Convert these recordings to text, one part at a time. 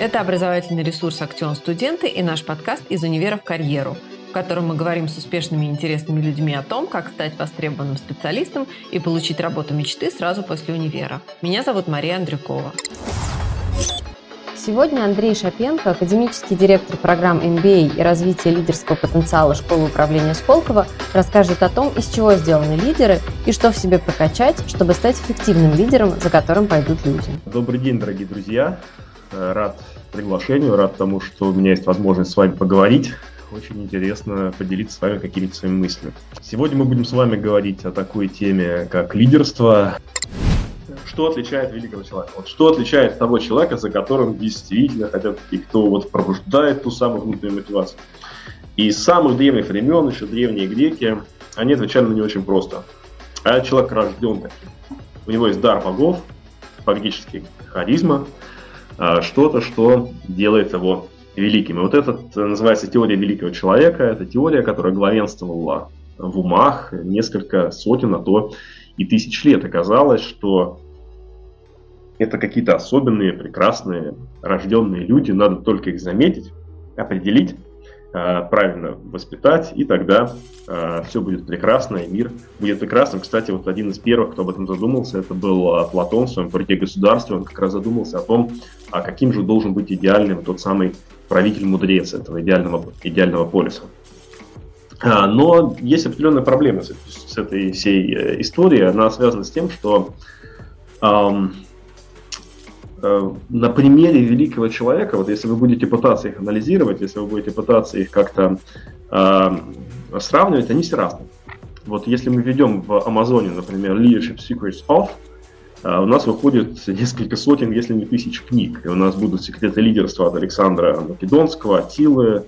Это образовательный ресурс «Актион Студенты» и наш подкаст «Из универа в карьеру», в котором мы говорим с успешными и интересными людьми о том, как стать востребованным специалистом и получить работу мечты сразу после универа. Меня зовут Мария Андрюкова. Сегодня Андрей Шапенко, академический директор программ MBA и развития лидерского потенциала Школы управления Сколково, расскажет о том, из чего сделаны лидеры и что в себе прокачать, чтобы стать эффективным лидером, за которым пойдут люди. Добрый день, дорогие друзья. Э, рад приглашению, рад тому, что у меня есть возможность с вами поговорить. Очень интересно поделиться с вами какими-то своими мыслями. Сегодня мы будем с вами говорить о такой теме, как лидерство что отличает великого человека? Вот что отличает того человека, за которым действительно хотят и кто вот пробуждает ту самую внутреннюю мотивацию? И с самых древних времен, еще древние греки, они отвечали на не очень просто. А человек рожден таким. У него есть дар богов, фактически харизма, что-то, что делает его великим. И вот это называется теория великого человека. Это теория, которая главенствовала в умах несколько сотен, а то и тысяч лет. Оказалось, что это какие-то особенные, прекрасные, рожденные люди, надо только их заметить, определить, а, правильно воспитать, и тогда а, все будет прекрасно, и мир будет прекрасным. Кстати, вот один из первых, кто об этом задумался, это был а, Платон в своем «Порте государства». Он как раз задумался о том, а каким же должен быть идеальным тот самый правитель-мудрец этого идеального, идеального полиса. Но есть определенная проблема с, с этой всей э, историей. Она связана с тем, что эм, Э, на примере великого человека, вот если вы будете пытаться их анализировать, если вы будете пытаться их как-то э, сравнивать, они все разные. Вот если мы ведем в Амазоне, например, Leadership Secrets of, э, у нас выходит несколько сотен, если не тысяч книг. И у нас будут секреты лидерства от Александра Македонского, Атилы,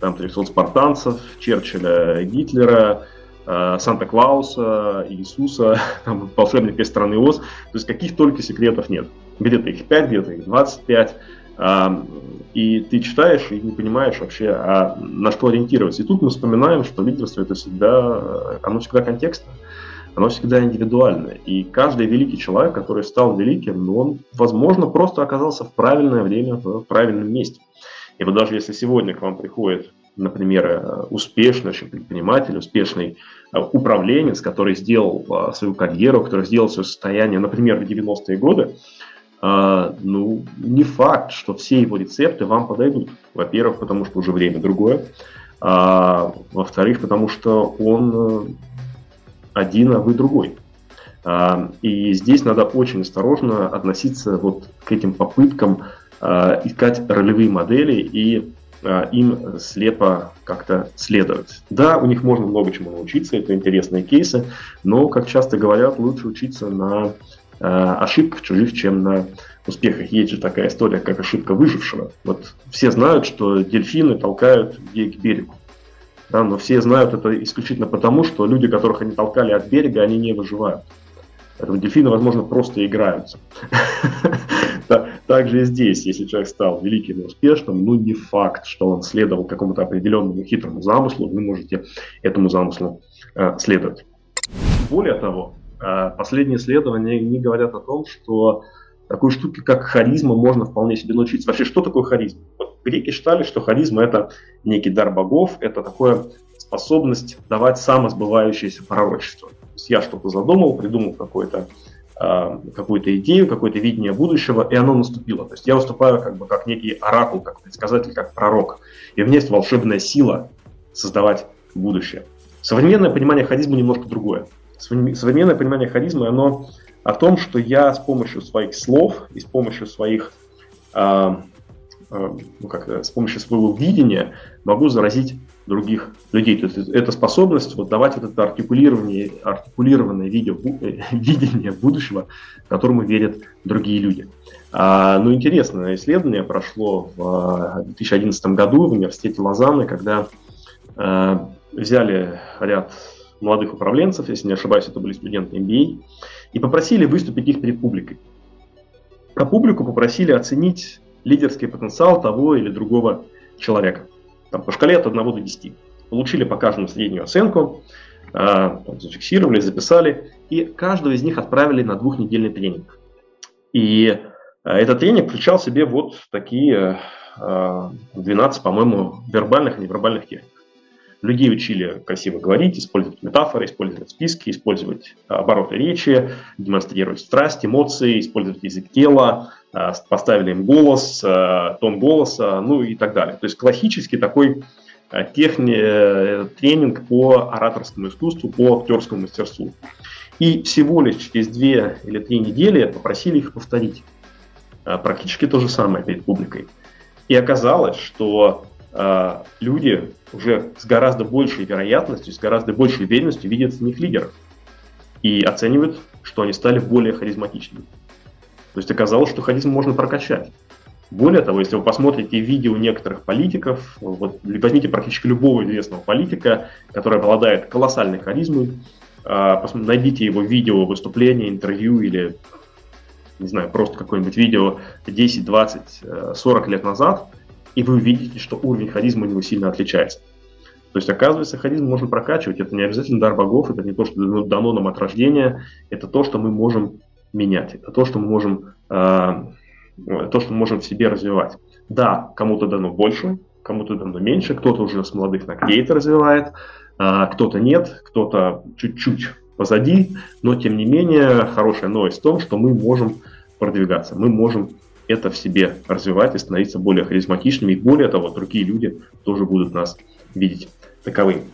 там 300 спартанцев, Черчилля, Гитлера, э, Санта-Клауса, Иисуса, там, волшебник из страны Оз. То есть каких только секретов нет где-то их 5, где-то их 25, и ты читаешь и не понимаешь вообще, а на что ориентироваться. И тут мы вспоминаем, что лидерство это всегда, оно всегда контекстно, оно всегда индивидуально. И каждый великий человек, который стал великим, ну, он, возможно, просто оказался в правильное время, в правильном месте. И вот даже если сегодня к вам приходит, например, успешный предприниматель, успешный э, управленец, который сделал э, свою карьеру, который сделал свое состояние, например, в 90-е годы, а, ну, не факт, что все его рецепты вам подойдут. Во-первых, потому что уже время другое. А, во-вторых, потому что он э, один, а вы другой. А, и здесь надо очень осторожно относиться вот к этим попыткам а, искать ролевые модели и а, им слепо как-то следовать. Да, у них можно много чему научиться, это интересные кейсы, но, как часто говорят, лучше учиться на ошибках чужих, чем на успехах. Есть же такая история, как ошибка выжившего. Вот все знают, что дельфины толкают людей к берегу. Да, но все знают это исключительно потому, что люди, которых они толкали от берега, они не выживают. Поэтому дельфины, возможно, просто играются. Также и здесь, если человек стал великим и успешным, ну не факт, что он следовал какому-то определенному хитрому замыслу, вы можете этому замыслу э, следовать. Более того, последние исследования не говорят о том, что такой штуки, как харизма, можно вполне себе научиться. Вообще, что такое харизма? Вот греки считали, что харизма – это некий дар богов, это такое способность давать самосбывающееся пророчество. То есть я что-то задумал, придумал какой-то а, какую-то идею, какое-то видение будущего, и оно наступило. То есть я выступаю как бы как некий оракул, как предсказатель, как пророк. И у меня есть волшебная сила создавать будущее. Современное понимание харизма немножко другое современное понимание харизмы, оно о том, что я с помощью своих слов и с помощью своих, э, э, ну как, с помощью своего видения могу заразить других людей. То есть это способность вот давать вот это артикулирование, артикулированное видео, э, видение будущего, которому верят другие люди. А, ну, интересное исследование прошло в 2011 году в университете Лозанны, когда а, взяли ряд молодых управленцев, если не ошибаюсь, это были студенты MBA, и попросили выступить их перед публикой. А публику попросили оценить лидерский потенциал того или другого человека. Там, по шкале от 1 до 10. Получили по каждому среднюю оценку, э, зафиксировали, записали, и каждого из них отправили на двухнедельный тренинг. И Этот тренинг включал в себе вот такие 12, по-моему, вербальных и невербальных техник. Людей учили красиво говорить, использовать метафоры, использовать списки, использовать обороты речи, демонстрировать страсть, эмоции, использовать язык тела, поставили им голос, тон голоса, ну и так далее. То есть классический такой техни... Э, тренинг по ораторскому искусству, по актерскому мастерству. И всего лишь через две или три недели попросили их повторить. Практически то же самое перед публикой. И оказалось, что э, люди уже с гораздо большей вероятностью, с гораздо большей уверенностью видят в них лидеров. И оценивают, что они стали более харизматичными. То есть оказалось, что харизм можно прокачать. Более того, если вы посмотрите видео некоторых политиков, вот возьмите практически любого известного политика, который обладает колоссальной харизмой, э, найдите его видео, выступление, интервью или не знаю, просто какое-нибудь видео 10, 20, 40 лет назад, и вы увидите, что уровень харизмы у него сильно отличается. То есть, оказывается, харизм можно прокачивать. Это не обязательно дар богов, это не то, что дано нам от рождения, это то, что мы можем менять, это то, что мы можем, э, то, что мы можем в себе развивать. Да, кому-то дано больше, кому-то дано меньше, кто-то уже с молодых ногтей это развивает, э, кто-то нет, кто-то чуть-чуть позади, но тем не менее хорошая новость в том, что мы можем продвигаться, мы можем это в себе развивать и становиться более харизматичными, и более того, другие люди тоже будут нас видеть таковыми.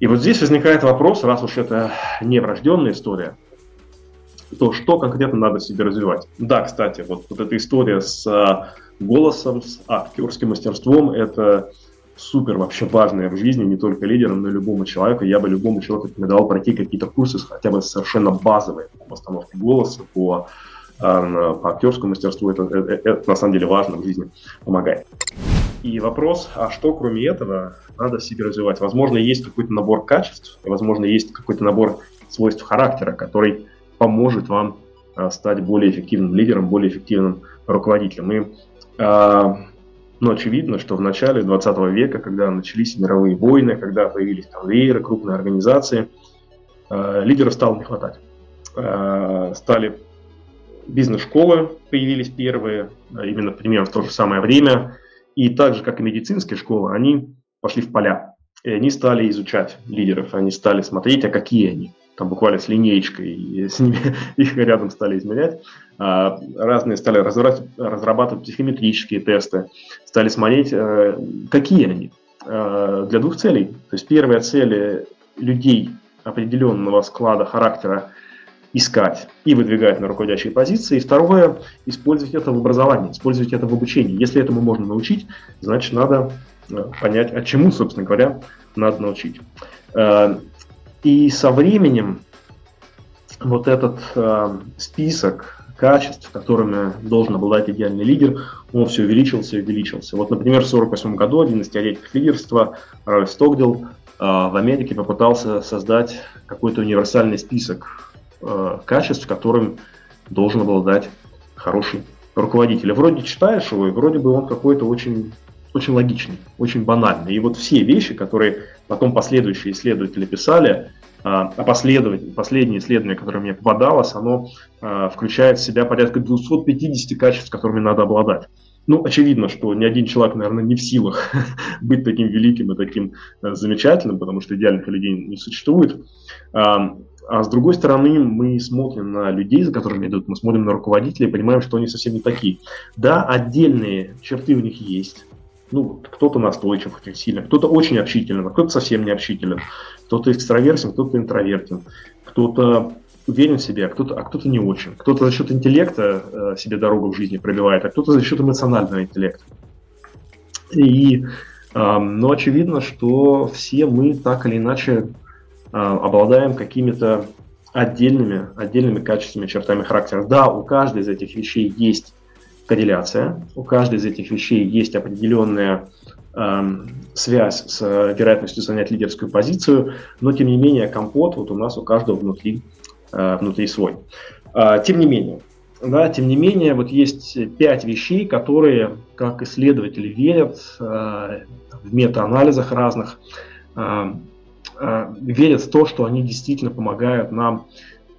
И вот здесь возникает вопрос, раз уж это не врожденная история, то что конкретно надо себе развивать? Да, кстати, вот, вот эта история с а, голосом, с актерским мастерством, это супер вообще важное в жизни, не только лидерам, но и любому человеку. Я бы любому человеку рекомендовал пройти какие-то курсы, хотя бы совершенно базовые по постановке голоса, по, по актерскому мастерству. Это, это, это на самом деле важно в жизни, помогает. И вопрос, а что кроме этого надо в себе развивать? Возможно, есть какой-то набор качеств, возможно, есть какой-то набор свойств характера, который поможет вам э, стать более эффективным лидером, более эффективным руководителем. И э, но очевидно, что в начале 20 века, когда начались мировые войны, когда появились там вееры, крупные организации, э, лидеров стало не хватать. Э, стали бизнес-школы появились первые, э, именно примерно в то же самое время. И так же, как и медицинские школы, они пошли в поля. И они стали изучать лидеров, они стали смотреть, а какие они там буквально с линеечкой, и с ними их рядом стали измерять. А, разные стали разрабатывать, психометрические тесты, стали смотреть, э, какие они. Э, для двух целей. То есть первая цель людей определенного склада характера искать и выдвигать на руководящие позиции. И второе, использовать это в образовании, использовать это в обучении. Если этому можно научить, значит надо э, понять, а чему, собственно говоря, надо научить. И со временем вот этот э, список качеств, которыми должен обладать идеальный лидер, он все увеличился и увеличился. Вот, например, в 1948 году один из теоретиков лидерства, Ральф Стокдил, э, в Америке попытался создать какой-то универсальный список э, качеств, которым должен обладать хороший руководитель. И вроде читаешь его, и вроде бы он какой-то очень очень логичный, очень банальный. И вот все вещи, которые потом последующие исследователи писали, а, а последовательно, последнее исследование, которое мне попадалось, оно а, включает в себя порядка 250 качеств, которыми надо обладать. Ну, очевидно, что ни один человек, наверное, не в силах быть таким великим и таким э, замечательным, потому что идеальных людей не существует. А, а с другой стороны, мы смотрим на людей, за которыми идут, мы смотрим на руководителей и понимаем, что они совсем не такие. Да, отдельные черты у них есть, ну, кто-то настойчив очень сильно, кто-то очень общителен, а кто-то совсем не общителен, кто-то экстравертен, кто-то интровертен, кто-то уверен в себе, а кто-то, а кто-то не очень. Кто-то за счет интеллекта э, себе дорогу в жизни пробивает, а кто-то за счет эмоционального интеллекта. И, э, ну, очевидно, что все мы так или иначе обладаем какими-то отдельными, отдельными качествами, чертами характера. Да, у каждой из этих вещей есть корреляция. У каждой из этих вещей есть определенная э, связь с вероятностью занять лидерскую позицию, но тем не менее компот вот у нас у каждого внутри, э, внутри свой. Э, тем не менее, да, тем не менее, вот есть пять вещей, которые, как исследователи верят э, в метаанализах разных, э, э, верят в то, что они действительно помогают нам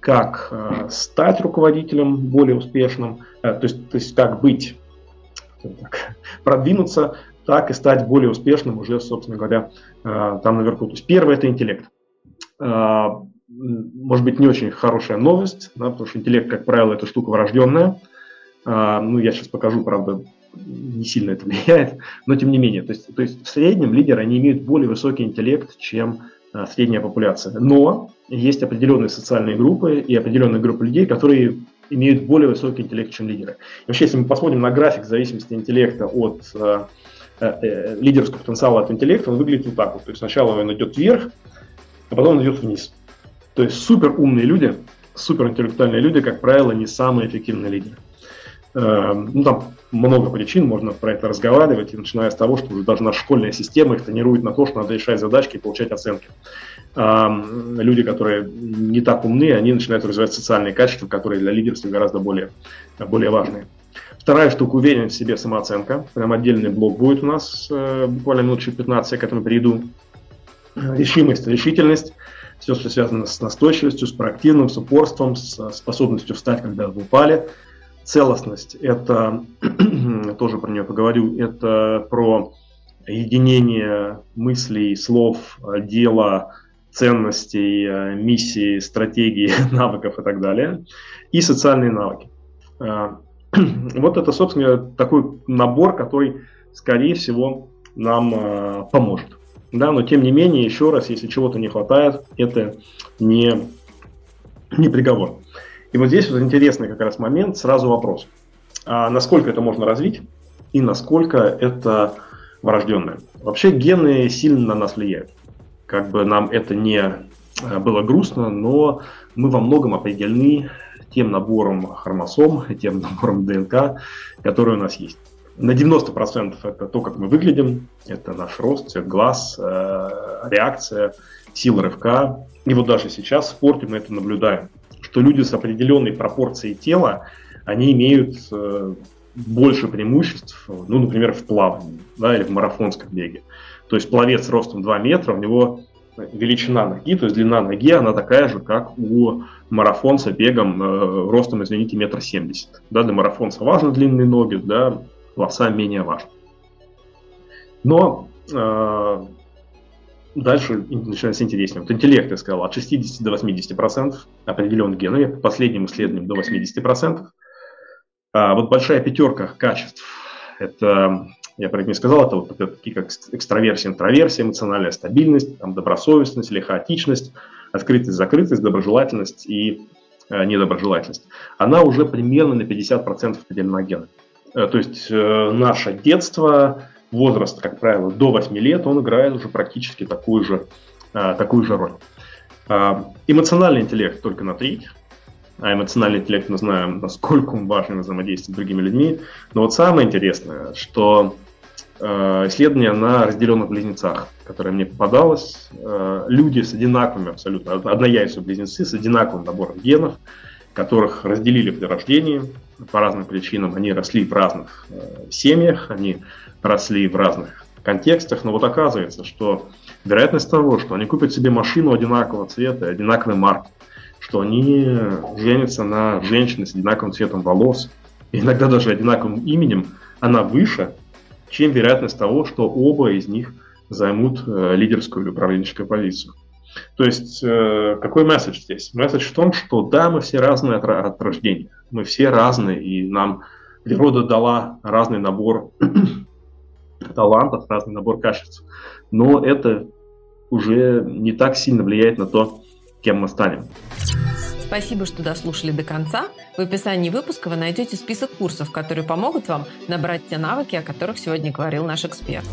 как э, стать руководителем более успешным, э, то, есть, то есть как быть, так, продвинуться, так и стать более успешным уже, собственно говоря, там наверху. То есть первое – это интеллект. Может быть, не очень хорошая новость, да, потому что интеллект, как правило, это штука врожденная. Ну, я сейчас покажу, правда, не сильно это влияет, но тем не менее. То есть, то есть в среднем лидеры, они имеют более высокий интеллект, чем средняя популяция. Но есть определенные социальные группы и определенные группы людей, которые имеют более высокий интеллект, чем лидеры. И вообще, если мы посмотрим на график зависимости интеллекта от э, э, э, лидерского потенциала от интеллекта, он выглядит вот так вот. То есть сначала он идет вверх, а потом он идет вниз. То есть супер умные люди, супер интеллектуальные люди, как правило, не самые эффективные лидеры. Э, ну, там много причин, можно про это разговаривать, и начиная с того, что уже даже наша школьная система их тренирует на то, что надо решать задачки и получать оценки. А люди, которые не так умны, они начинают развивать социальные качества, которые для лидерства гораздо более, более важные. Вторая штука – уверенность в себе, самооценка. Прям отдельный блок будет у нас э, буквально минут через 15, я к этому перейду. Решимость, решительность, все, что связано с настойчивостью, с проактивным, с упорством, с способностью встать, когда вы упали – Целостность – это, тоже про нее поговорю, это про единение мыслей, слов, дела, ценностей, миссии, стратегии, навыков и так далее. И социальные навыки. А, вот это, собственно, такой набор, который, скорее всего, нам а, поможет. Да, но тем не менее, еще раз, если чего-то не хватает, это не, не приговор. И вот здесь вот интересный как раз момент, сразу вопрос. А насколько это можно развить и насколько это врожденное? Вообще гены сильно на нас влияют. Как бы нам это не э, было грустно, но мы во многом определены тем набором хромосом, тем набором ДНК, который у нас есть. На 90% это то, как мы выглядим, это наш рост, цвет глаз, э, реакция, сила рывка. И вот даже сейчас в спорте мы это наблюдаем что люди с определенной пропорцией тела, они имеют э, больше преимуществ, ну, например, в плавании да, или в марафонском беге. То есть пловец ростом 2 метра, у него величина ноги, то есть длина ноги, она такая же, как у марафонца бегом э, ростом, извините, метр семьдесят. Да, для марафонца важны длинные ноги, да, пловца менее важно. Но э, Дальше начинается интереснее. Вот интеллект, я сказал, от 60 до 80 процентов определен генами, по последним исследованиям до 80 процентов. А вот большая пятерка качеств, это, я про это не сказал, это вот такие как экстраверсия, интроверсия, эмоциональная стабильность, там, добросовестность или хаотичность, открытость, закрытость, доброжелательность и э, недоброжелательность. Она уже примерно на 50% поделена генами. Э, то есть э, наше детство, возраст, как правило, до 8 лет, он играет уже практически такую же, а, такую же роль. А, эмоциональный интеллект только на треть, а эмоциональный интеллект мы знаем, насколько он важен в взаимодействии с другими людьми. Но вот самое интересное, что э, исследование на разделенных близнецах, которое мне попадалось, люди с одинаковыми абсолютно, однояйцевые близнецы с одинаковым набором генов, которых разделили при рождении по разным причинам, они росли в разных э, семьях, они росли в разных контекстах, но вот оказывается, что вероятность того, что они купят себе машину одинакового цвета, одинаковой марки, что они женятся на женщине с одинаковым цветом волос, иногда даже одинаковым именем, она выше, чем вероятность того, что оба из них займут э, лидерскую или управленческую позицию. То есть, э, какой месседж здесь? Месседж в том, что да, мы все разные от, от рождения, мы все разные, и нам природа дала разный набор талантов, разный набор качеств. Но это уже не так сильно влияет на то, кем мы станем. Спасибо, что дослушали до конца. В описании выпуска вы найдете список курсов, которые помогут вам набрать те навыки, о которых сегодня говорил наш эксперт.